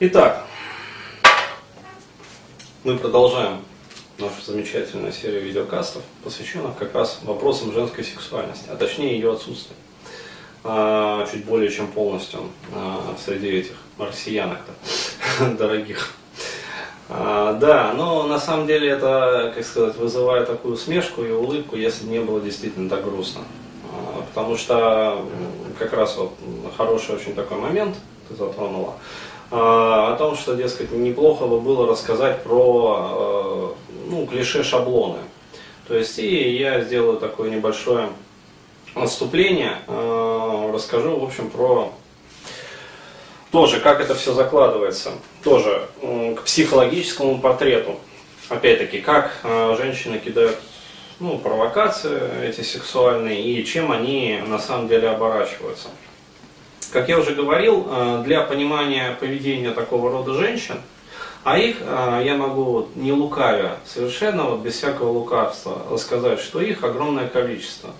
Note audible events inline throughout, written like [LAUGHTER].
Итак, мы продолжаем нашу замечательную серию видеокастов, посвященных как раз вопросам женской сексуальности, а точнее ее отсутствия. А, чуть более чем полностью а, среди этих россиянок-то [LAUGHS] дорогих. А, да, но на самом деле это, как сказать, вызывает такую смешку и улыбку, если не было действительно так грустно. Потому что как раз вот хороший очень такой момент ты затронула. А, о том, что, дескать, неплохо бы было рассказать про э, ну, клише шаблоны. То есть, и я сделаю такое небольшое отступление, э, расскажу, в общем, про тоже, как это все закладывается, тоже к психологическому портрету. Опять-таки, как э, женщины кидают ну, провокации эти сексуальные и чем они на самом деле оборачиваются. Как я уже говорил, э, для понимания поведения такого рода женщин, а их э, я могу не лукавя, совершенно вот без всякого лукавства рассказать, что их огромное количество.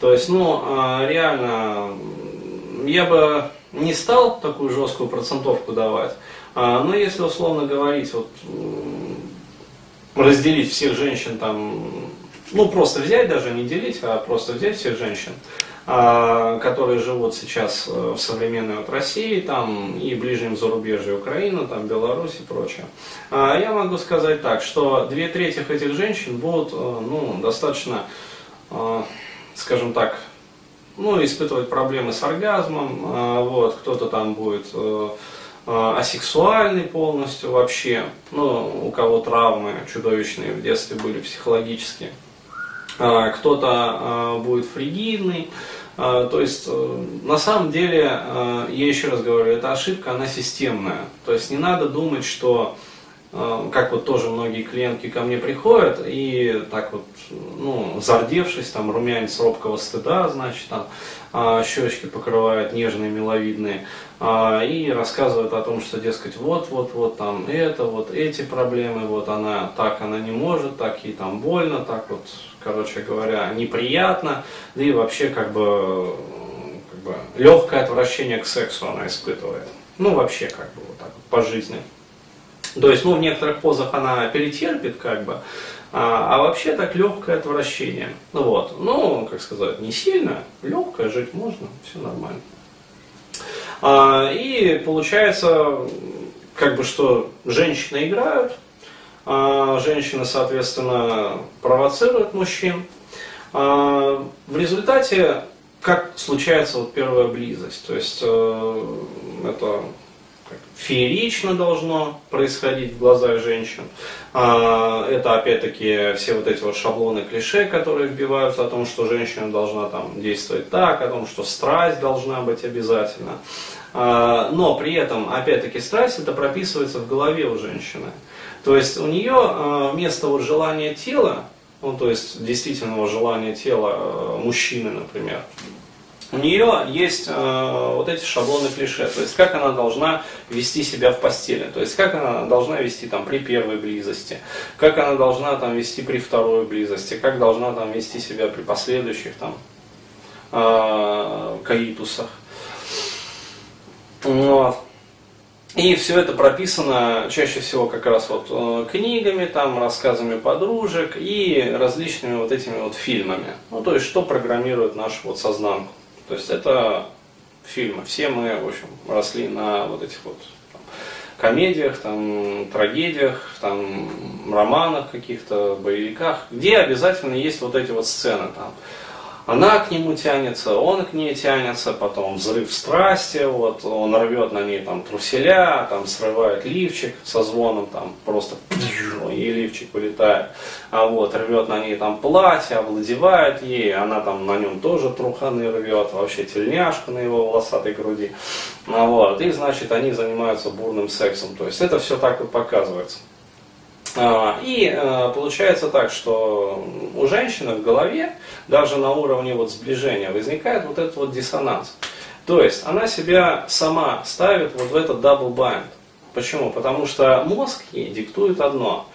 То есть, ну, э, реально, я бы не стал такую жесткую процентовку давать, но если условно говорить, вот разделить всех женщин там, ну просто взять даже, не делить, а просто взять всех женщин, которые живут сейчас э, в современной вот России, там и ближнем зарубежье Украина, там Беларусь и прочее. А, я могу сказать так, что две трети этих женщин будут э, ну, достаточно, э, скажем так, ну, испытывать проблемы с оргазмом, вот, кто-то там будет асексуальный полностью вообще, ну, у кого травмы чудовищные в детстве были психологические. А, кто-то а, будет фригидный. А, то есть, э, на самом деле, я еще раз говорю, эта ошибка, она системная. То есть, не надо думать, что как вот тоже многие клиентки ко мне приходят и так вот, ну, зардевшись, там, румянец робкого стыда, значит, там, щечки покрывают нежные, миловидные, и рассказывают о том, что, дескать, вот, вот, вот, там, это, вот, эти проблемы, вот, она, так она не может, так ей там больно, так вот, короче говоря, неприятно, да и вообще как бы, как бы легкое отвращение к сексу она испытывает. Ну, вообще как бы вот так вот по жизни. То есть, ну, в некоторых позах она перетерпит, как бы, а, а вообще так легкое отвращение. Ну вот, ну, как сказать, не сильно, легкое, жить можно, все нормально. А, и получается, как бы, что женщины играют, а, женщины, соответственно, провоцируют мужчин. А, в результате, как случается вот первая близость, то есть э, это феерично должно происходить в глазах женщин. А, это опять-таки все вот эти вот шаблоны клише, которые вбиваются о том, что женщина должна там действовать так, о том, что страсть должна быть обязательно. Но при этом, опять-таки, страсть это прописывается в голове у женщины. То есть у нее э, вместо вот желания тела, ну то есть действительного желания тела мужчины, например, у нее есть э, вот эти шаблоны клише, то есть как она должна вести себя в постели, то есть как она должна вести там при первой близости, как она должна там вести при второй близости, как должна там вести себя при последующих там э, каитусах. Вот. И все это прописано чаще всего как раз вот э, книгами, там, рассказами подружек и различными вот этими вот фильмами. Ну, то есть, что программирует нашу вот сознанку. То есть, это фильмы. Все мы, в общем, росли на вот этих вот там, комедиях, там, трагедиях, там, романах каких-то, боевиках, где обязательно есть вот эти вот сцены там она к нему тянется, он к ней тянется, потом взрыв страсти, вот, он рвет на ней там труселя, там срывает лифчик со звоном, там просто и лифчик вылетает, а вот рвет на ней там платье, овладевает ей, она там на нем тоже труханы рвет, вообще тельняшку на его волосатой груди, а вот, и значит они занимаются бурным сексом, то есть это все так и показывается. А, и э, получается так, что у женщины в голове, даже на уровне вот сближения, возникает вот этот вот диссонанс. То есть она себя сама ставит вот в этот bind. Почему? Потому что мозг ей диктует одно.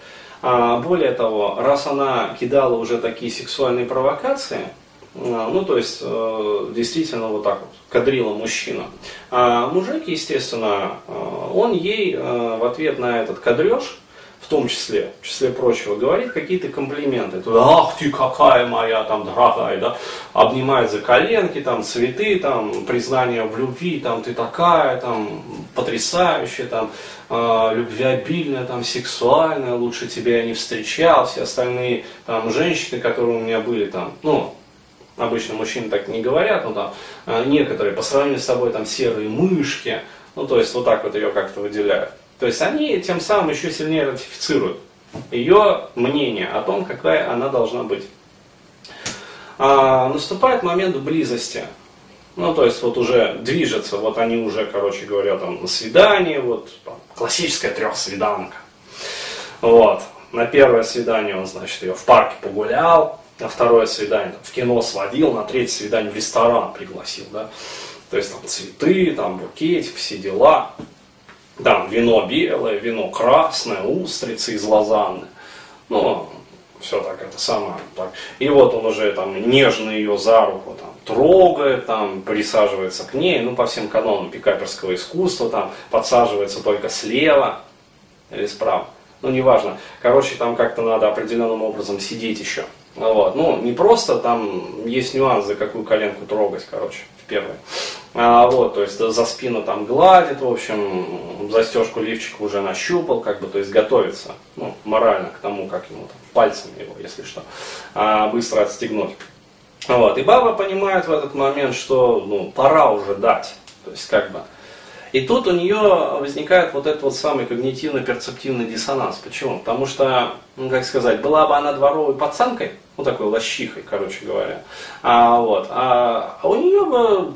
А более того, раз она кидала уже такие сексуальные провокации, А, ну, то есть, э, действительно, вот так вот кадрила мужчина. А мужик, естественно, э, он ей э, в ответ на этот кадреж, в том числе, в числе прочего, говорит какие-то комплименты. Ах ты какая моя там дорогая, да, обнимает за коленки, там цветы, там признание в любви, там ты такая, там потрясающая, там э, любвеобильная, там сексуальная, лучше тебя я не встречал, все остальные там женщины, которые у меня были там, ну, обычно мужчины так не говорят, но там э, некоторые по сравнению с собой там серые мышки, ну то есть вот так вот ее как-то выделяют. То есть они тем самым еще сильнее ратифицируют ее мнение о том, какая она должна быть. А, наступает момент близости. Ну, то есть вот уже движется, вот они уже, короче говоря, там на свидание, вот там, классическая трехсвиданка. Вот. На первое свидание он, значит, ее в парке погулял, на второе свидание там, в кино сводил, на третье свидание в ресторан пригласил, да. То есть там цветы, там букетик, все дела. Там вино белое, вино красное, устрицы из лозанны. Ну, все так это самое. Так. И вот он уже там нежно ее за руку там, трогает, там, присаживается к ней, ну, по всем канонам пикаперского искусства, там, подсаживается только слева или справа. Ну, неважно. Короче, там как-то надо определенным образом сидеть еще. Вот. Ну, не просто, там есть нюанс, за какую коленку трогать, короче, в первой. А, вот, то есть за спину там гладит, в общем, застежку лифчика уже нащупал, как бы, то есть готовится, ну, морально к тому, как ему там, пальцами его, если что, а, быстро отстегнуть. Вот, и баба понимает в этот момент, что, ну, пора уже дать, то есть, как бы, и тут у нее возникает вот этот вот самый когнитивно-перцептивный диссонанс. Почему? Потому что, ну как сказать, была бы она дворовой пацанкой, ну такой лощихой, короче говоря, а, вот, а, а у нее бы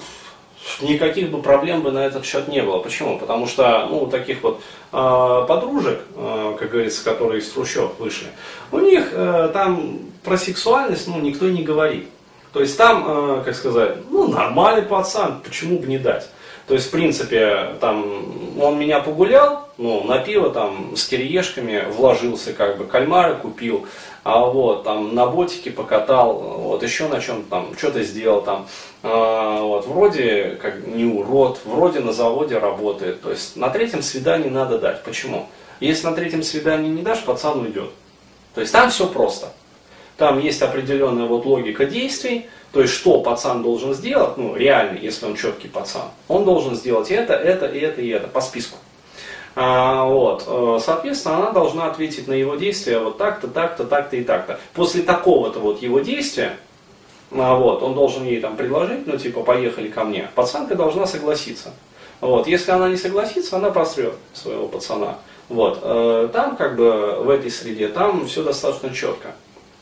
никаких бы проблем бы на этот счет не было. Почему? Потому что, ну, таких вот э, подружек, э, как говорится, которые из трущоб вышли, у них э, там про сексуальность, ну, никто не говорит. То есть там, э, как сказать, ну, нормальный пацан, почему бы не дать? То есть, в принципе, там, он меня погулял, ну, на пиво там с кириешками вложился, как бы, кальмары купил, а вот, там, на ботике покатал, вот, еще на чем там, что-то сделал там, а, вот, вроде, как, не урод, вроде на заводе работает, то есть, на третьем свидании надо дать. Почему? Если на третьем свидании не дашь, пацан уйдет. То есть, там все просто. Там есть определенная вот логика действий, то есть, что пацан должен сделать, ну, реально, если он четкий пацан, он должен сделать это, это, и это, и это, по списку. А, вот, э, соответственно, она должна ответить на его действия вот так-то, так-то, так-то и так-то. После такого-то вот его действия, а, вот, он должен ей там предложить, ну, типа, поехали ко мне. Пацанка должна согласиться. Вот, если она не согласится, она просрет своего пацана. Вот, э, там, как бы, в этой среде, там все достаточно четко.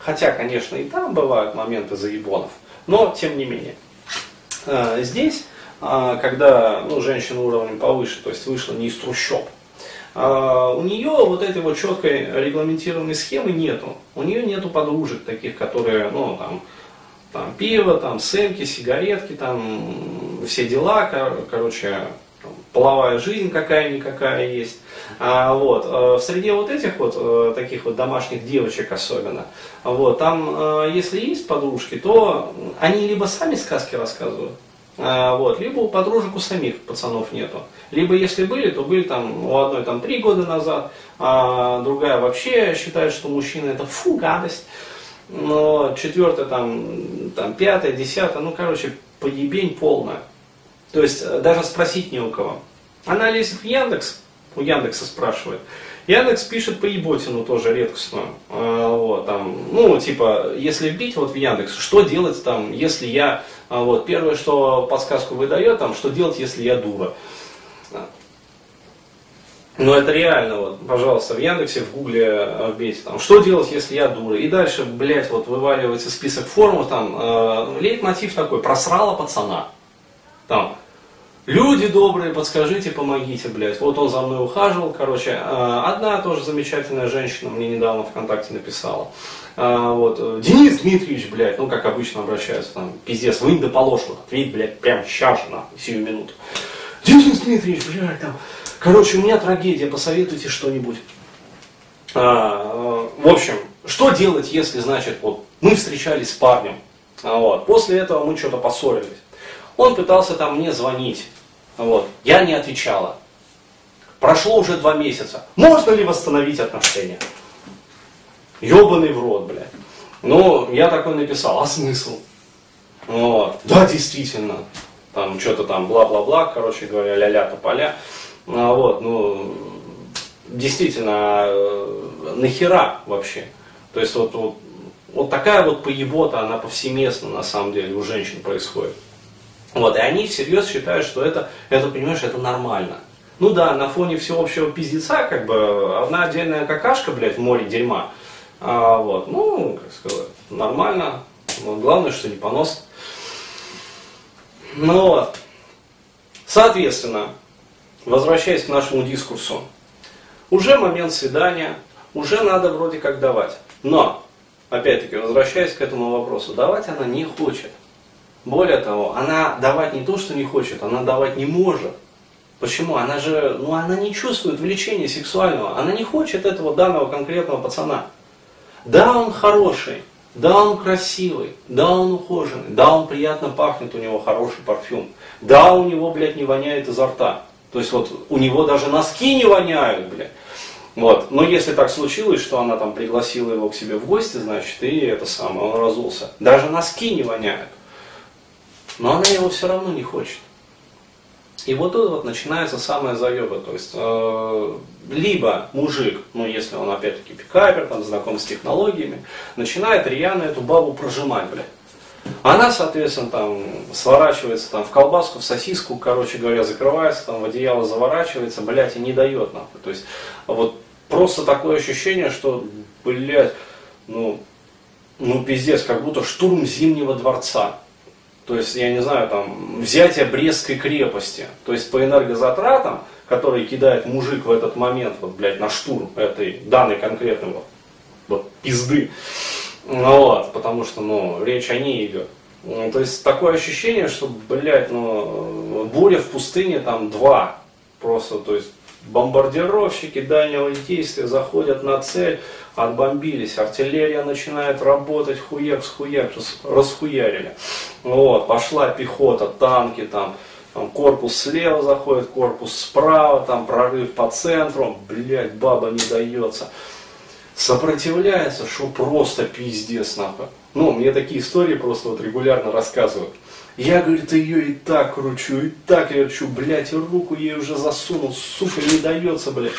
Хотя, конечно, и там бывают моменты заебонов. Но, тем не менее, э, здесь, э, когда ну, женщина уровнем повыше, то есть вышла не из трущоб, э, у нее вот этой вот четкой регламентированной схемы нету. У нее нету подружек таких, которые, ну, там, там пиво, там сэмки, сигаретки, там все дела, короче, половая жизнь какая-никакая есть. А, вот, э, в среде вот этих вот э, таких вот домашних девочек особенно, вот, там, э, если есть подружки, то они либо сами сказки рассказывают, а, вот, либо у подружек у самих пацанов нету. Либо если были, то были там у одной там три года назад, а другая вообще считает, что мужчина это фу, гадость. Но четвертая там, там пятая, десятая, ну короче, поебень полная. То есть даже спросить не у кого. Она лезет в Яндекс, у Яндекса спрашивает. Яндекс пишет по еботину тоже редкостную. А, вот, там, ну, типа, если вбить вот в Яндекс, что делать там, если я, а, вот, первое, что подсказку выдает, там, что делать, если я дура. Ну, это реально, вот, пожалуйста, в Яндексе, в Гугле вбейте, там, что делать, если я дура. И дальше, блядь, вот вываливается список формул, там, э, лейтмотив такой, просрала пацана. Там, Люди добрые, подскажите, помогите, блядь. Вот он за мной ухаживал, короче. Э, одна тоже замечательная женщина мне недавно ВКонтакте написала. Э, вот, э, Денис Дмитриевич, блядь, ну как обычно обращаются, там, пиздец, вынь да положь, ответь, блядь, прям сейчас же, нахуй, сию минуту. Денис Дмитриевич, блядь, там, короче, у меня трагедия, посоветуйте что-нибудь. в общем, что делать, если, значит, вот, мы встречались с парнем, Вот. После этого мы что-то поссорились. Он пытался там мне звонить. Вот. Я не отвечала. Прошло уже два месяца. Можно ли восстановить отношения? Ебаный в рот, блядь. Ну, я такой написал, а смысл? Вот. Да, действительно. Там что-то там бла-бла-бла, короче говоря, ля-ля тополя. А, вот, ну, действительно, э, нахера вообще? То есть вот, вот, вот такая вот поебота, она повсеместно на самом деле у женщин происходит. Вот, и они всерьез считают, что это, это, понимаешь, это нормально. Ну да, на фоне всеобщего пиздеца, как бы, одна отдельная какашка, блядь, в море дерьма. А, вот, ну, как сказать, нормально. Но главное, что не понос. Ну вот. Соответственно, возвращаясь к нашему дискурсу, уже момент свидания, уже надо вроде как давать. Но, опять-таки, возвращаясь к этому вопросу, давать она не хочет. Более того, она давать не то, что не хочет, она давать не может. Почему? Она же, ну она не чувствует влечения сексуального, она не хочет этого данного конкретного пацана. Да, он хороший, да, он красивый, да, он ухоженный, да, он приятно пахнет, у него хороший парфюм, да, у него, блядь, не воняет изо рта. То есть вот у него даже носки не воняют, блядь. Вот. Но если так случилось, что она там пригласила его к себе в гости, значит, и это самое, он разулся. Даже носки не воняют. Но она его все равно не хочет. И вот тут вот начинается самое заеба. То есть, э, либо мужик, ну если он опять-таки пикапер, там знаком с технологиями, начинает рьяно эту бабу прожимать, блядь. Она, соответственно, там сворачивается там, в колбаску, в сосиску, короче говоря, закрывается, там в одеяло заворачивается, блядь, и не дает нахуй. То есть вот просто такое ощущение, что, блядь, ну, ну пиздец, как будто штурм Зимнего дворца. То есть, я не знаю, там, взятие Брестской крепости. То есть, по энергозатратам, которые кидает мужик в этот момент, вот, блядь, на штурм этой данной конкретной вот, вот пизды, ну вот, потому что, ну, речь о ней идет. Ну, то есть такое ощущение, что, блядь, ну, буря в пустыне там два. Просто, то есть бомбардировщики дальнего действия заходят на цель, отбомбились, артиллерия начинает работать, хуяк с хуяк, расхуярили. Вот, пошла пехота, танки там, там корпус слева заходит, корпус справа, там прорыв по центру, блядь, баба не дается сопротивляется, что просто пиздец нахуй. Ну, мне такие истории просто вот регулярно рассказывают. Я, говорит, ее и так кручу, и так верчу, блядь, руку ей уже засунул, сука, не дается, блядь.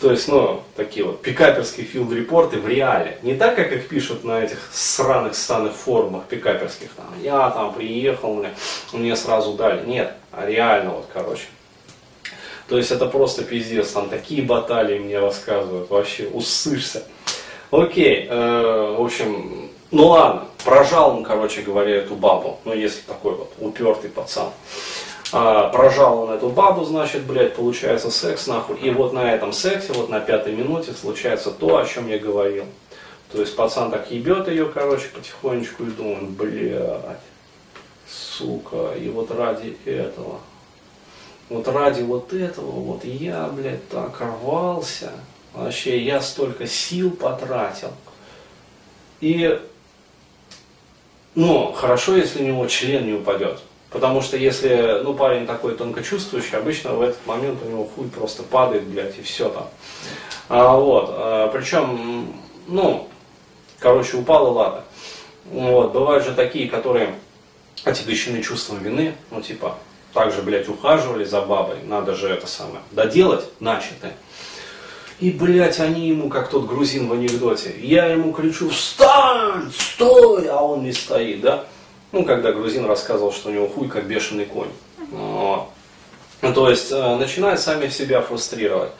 То есть, ну, такие вот пикаперские филд-репорты в реале. Не так, как их пишут на этих сраных станных форумах пикаперских. Там, я там приехал, мне, мне сразу дали. Нет, а реально вот, короче. То есть это просто пиздец, там такие баталии мне рассказывают, вообще усышься. Окей, э, в общем, ну ладно, прожал он, короче говоря, эту бабу, ну если такой вот упертый пацан. А, прожал он эту бабу, значит, блядь, получается секс нахуй. И вот на этом сексе, вот на пятой минуте случается то, о чем я говорил. То есть пацан так ебет ее, короче, потихонечку и думает, блядь, сука, и вот ради этого вот ради вот этого, вот я, блядь, так рвался, вообще я столько сил потратил. И, ну, хорошо, если у него член не упадет. Потому что если, ну, парень такой тонкочувствующий, обычно в этот момент у него хуй просто падает, блядь, и все там. А, вот, а, причем, ну, короче, упал и ладно. Вот, бывают же такие, которые отягощены чувством вины, ну, типа, также, блядь, ухаживали за бабой, надо же это самое, доделать начатое. И, блядь, они ему, как тот грузин в анекдоте, я ему кричу, встань, стой, а он не стоит, да? Ну, когда грузин рассказывал, что у него хуй как бешеный конь. Вот. Ну, то есть, э, начинает сами себя фрустрировать.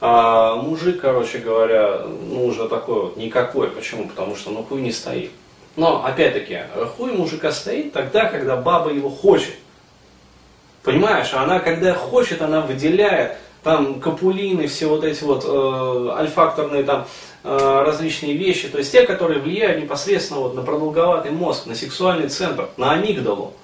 А мужик, короче говоря, ну, уже такой вот никакой. Почему? Потому что, ну, хуй не стоит. Но, опять-таки, хуй мужика стоит тогда, когда баба его хочет. Понимаешь, она когда хочет, она выделяет там капулины, все вот эти вот э, альфакторные там э, различные вещи, то есть те, которые влияют непосредственно вот на продолговатый мозг, на сексуальный центр, на амигдалу.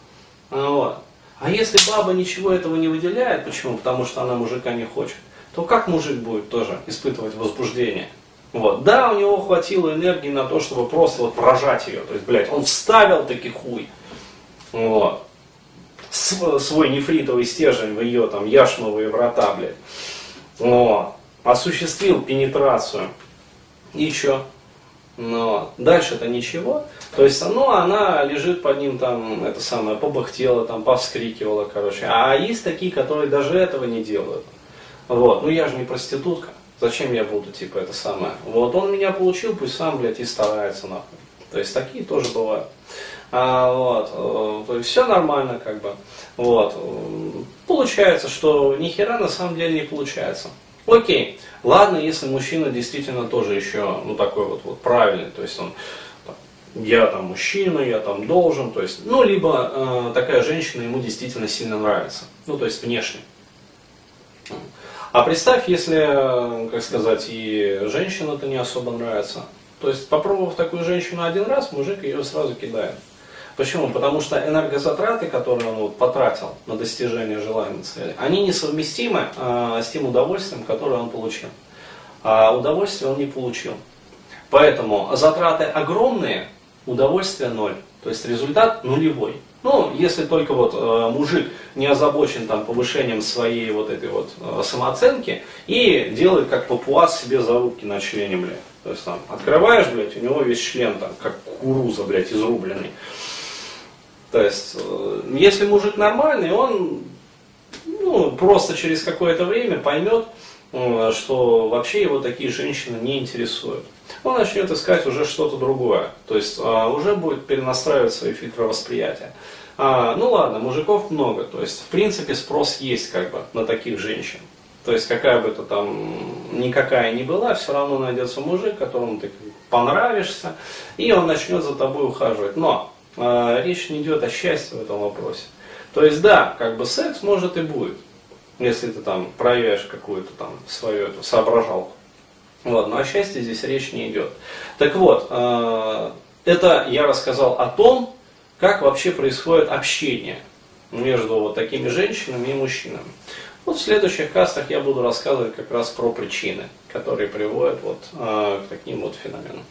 Вот. А если баба ничего этого не выделяет, почему? Потому что она мужика не хочет, то как мужик будет тоже испытывать возбуждение? Вот. Да, у него хватило энергии на то, чтобы просто вот прожать ее. То есть, блядь, он вставил таки хуй. Вот. Свой нефритовый стержень в ее там яшмовые врата, блядь. Вот. Осуществил пенетрацию. И что? Но дальше-то ничего. То есть, ну, она лежит под ним там, это самое, побахтела, там, повскрикивала, короче. А есть такие, которые даже этого не делают. Вот, ну я же не проститутка. Зачем я буду, типа, это самое? Вот он меня получил, пусть сам, блядь, и старается, нахуй. То есть такие тоже бывают. А, вот, э, то есть все нормально, как бы. Вот. Получается, что ни хера на самом деле не получается. Окей, ладно, если мужчина действительно тоже еще, ну, такой вот, вот правильный, то есть он я там мужчина, я там должен, то есть, ну, либо э, такая женщина ему действительно сильно нравится, ну, то есть внешне. А представь, если, как сказать, и женщина-то не особо нравится. То есть, попробовав такую женщину один раз, мужик ее сразу кидает. Почему? Потому что энергозатраты, которые он вот потратил на достижение желаемой цели, они несовместимы э, с тем удовольствием, которое он получил. А удовольствие он не получил. Поэтому затраты огромные, удовольствие ноль. То есть результат нулевой. Ну, если только вот э, мужик не озабочен там повышением своей вот этой вот э, самооценки и делает как папуас себе зарубки на члене, блядь. То есть там открываешь, блядь, у него весь член там как кукуруза, блядь, изрубленный. То есть, э, если мужик нормальный, он ну, просто через какое-то время поймет, э, что вообще его такие женщины не интересуют. Он начнет искать уже что-то другое. То есть э, уже будет перенастраивать свои фильтры восприятия. А, ну ладно, мужиков много. То есть, в принципе, спрос есть как бы на таких женщин. То есть, какая бы то там никакая ни была, все равно найдется мужик, которому ты понравишься, и он начнет за тобой ухаживать. Но э, речь не идет о счастье в этом вопросе. То есть да, как бы секс может и будет, если ты там проявишь какую-то там свою эту соображалку. Вот, но о счастье здесь речь не идет. Так вот, э, это я рассказал о том, как вообще происходит общение между вот такими женщинами и мужчинами. Вот в следующих кастах я буду рассказывать как раз про причины, которые приводят вот, э, к таким вот феноменам.